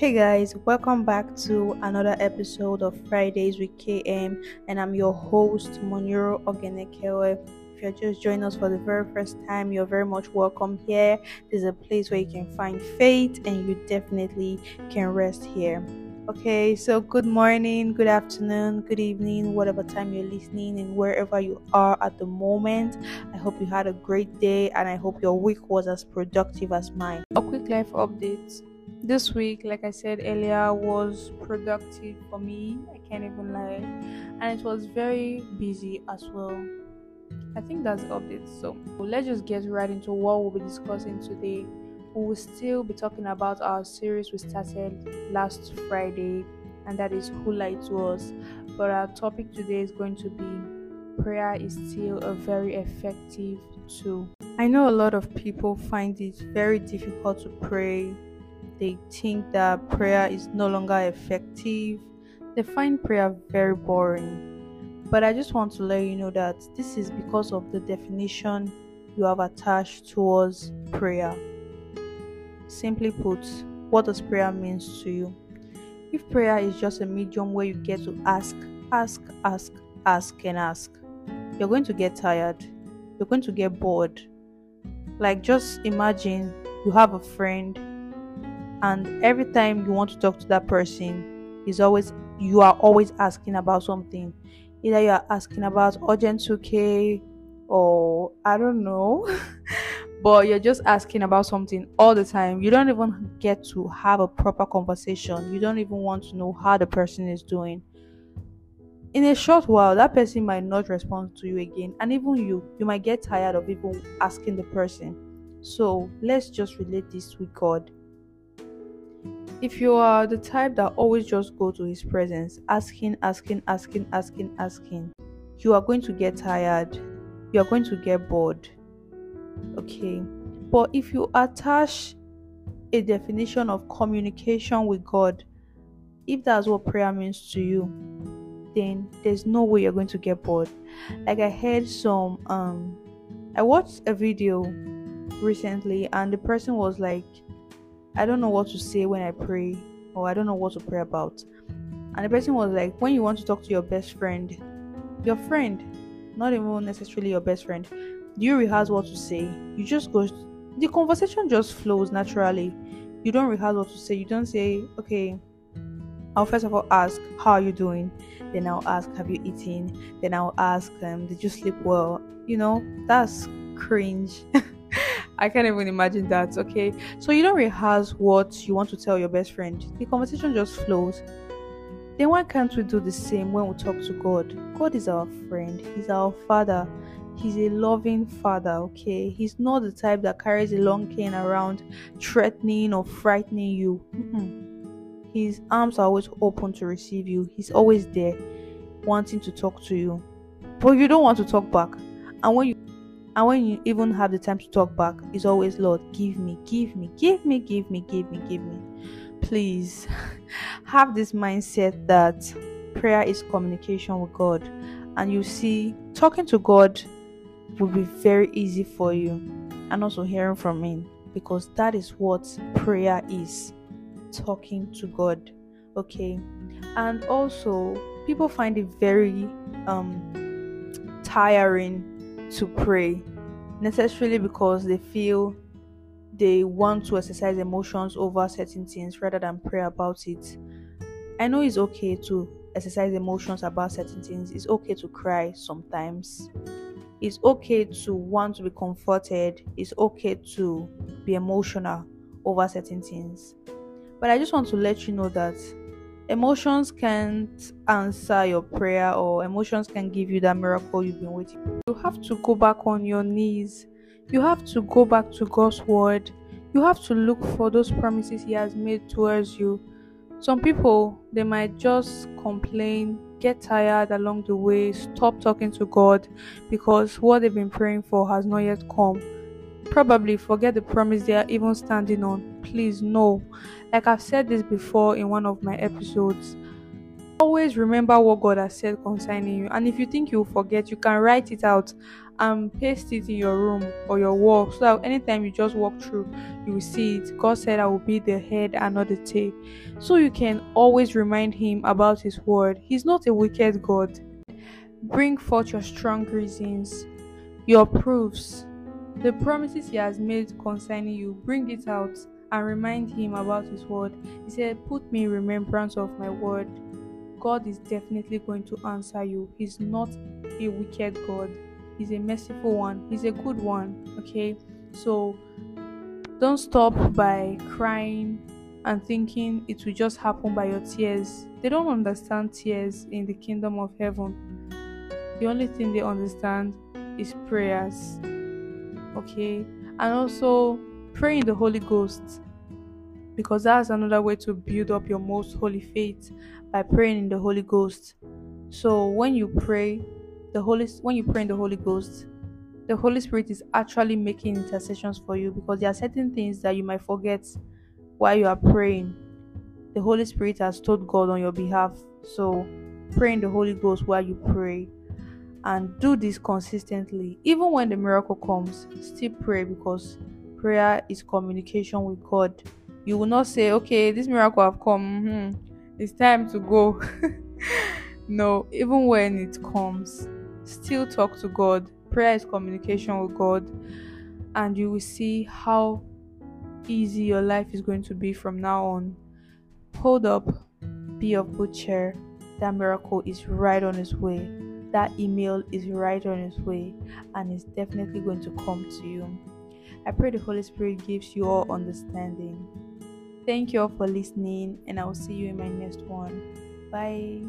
Hey guys, welcome back to another episode of Fridays with KM, and I'm your host Moniro Ogenekewe. If you're just joining us for the very first time, you're very much welcome here. This is a place where you can find faith, and you definitely can rest here. Okay, so good morning, good afternoon, good evening, whatever time you're listening, and wherever you are at the moment. I hope you had a great day, and I hope your week was as productive as mine. A quick life update this week, like I said earlier, was productive for me. I can't even lie. And it was very busy as well. I think that's the update. So let's just get right into what we'll be discussing today. We will still be talking about our series we started last Friday, and that is Who Lied to Us. But our topic today is going to be prayer is still a very effective tool. I know a lot of people find it very difficult to pray they think that prayer is no longer effective. They find prayer very boring. But I just want to let you know that this is because of the definition you have attached towards prayer. Simply put, what does prayer means to you? If prayer is just a medium where you get to ask, ask, ask, ask, and ask, you're going to get tired. You're going to get bored. Like, just imagine you have a friend and every time you want to talk to that person is always you are always asking about something. Either you are asking about urgent 2k or i don't know but you're just asking about something all the time. You don't even get to have a proper conversation. You don't even want to know how the person is doing. In a short while that person might not respond to you again and even you you might get tired of even asking the person. So let's just relate this with god if you are the type that always just go to his presence, asking, asking, asking, asking, asking, you are going to get tired. You are going to get bored. Okay. But if you attach a definition of communication with God, if that's what prayer means to you, then there's no way you're going to get bored. Like I heard some um I watched a video recently and the person was like I don't know what to say when I pray, or I don't know what to pray about. And the person was like, when you want to talk to your best friend, your friend, not even necessarily your best friend, you rehearse what to say? You just go, the conversation just flows naturally. You don't rehearse what to say. You don't say, okay, I'll first of all ask, how are you doing? Then I'll ask, have you eaten? Then I'll ask, um, did you sleep well? You know, that's cringe. I can't even imagine that. Okay, so you don't rehearse what you want to tell your best friend, the conversation just flows. Then why can't we do the same when we talk to God? God is our friend, He's our Father. He's a loving father, okay? He's not the type that carries a long cane around threatening or frightening you. Mm-mm. His arms are always open to receive you. He's always there wanting to talk to you. But you don't want to talk back. And when you and when you even have the time to talk back, it's always, Lord, give me, give me, give me, give me, give me, give me. Please have this mindset that prayer is communication with God. And you see, talking to God will be very easy for you. And also hearing from Him. Because that is what prayer is talking to God. Okay. And also, people find it very um tiring to pray necessarily because they feel they want to exercise emotions over certain things rather than pray about it. I know it's okay to exercise emotions about certain things, it's okay to cry sometimes. It's okay to want to be comforted, it's okay to be emotional over certain things. But I just want to let you know that emotions can't answer your prayer or emotions can give you that miracle you've been waiting for. You have to go back on your knees. You have to go back to God's word. You have to look for those promises He has made towards you. Some people, they might just complain, get tired along the way, stop talking to God because what they've been praying for has not yet come probably forget the promise they are even standing on. Please, no. Like I've said this before in one of my episodes, always remember what God has said concerning you. And if you think you'll forget, you can write it out and paste it in your room or your wall so that anytime you just walk through, you will see it. God said, I will be the head and not the tail. So you can always remind Him about His word. He's not a wicked God. Bring forth your strong reasons, your proofs, the promises He has made concerning you. Bring it out and remind Him about His word. He said, Put me in remembrance of my word. God is definitely going to answer you. He's not a wicked God, He's a merciful one, He's a good one. Okay, so don't stop by crying and thinking it will just happen by your tears. They don't understand tears in the kingdom of heaven. The only thing they understand is prayers. Okay, and also pray in the Holy Ghost because that's another way to build up your most holy faith by praying in the Holy Ghost. So when you pray, the Holy when you pray in the Holy Ghost, the Holy Spirit is actually making intercessions for you because there are certain things that you might forget while you are praying. The Holy Spirit has told God on your behalf. So pray in the Holy Ghost while you pray and do this consistently. Even when the miracle comes, still pray because prayer is communication with God. You will not say, okay, this miracle have come. Mm-hmm it's time to go. no, even when it comes, still talk to God. Prayer is communication with God, and you will see how easy your life is going to be from now on. Hold up, be of good cheer. That miracle is right on its way. That email is right on its way, and it's definitely going to come to you. I pray the Holy Spirit gives you all understanding. Thank you all for listening, and I will see you in my next one. Bye.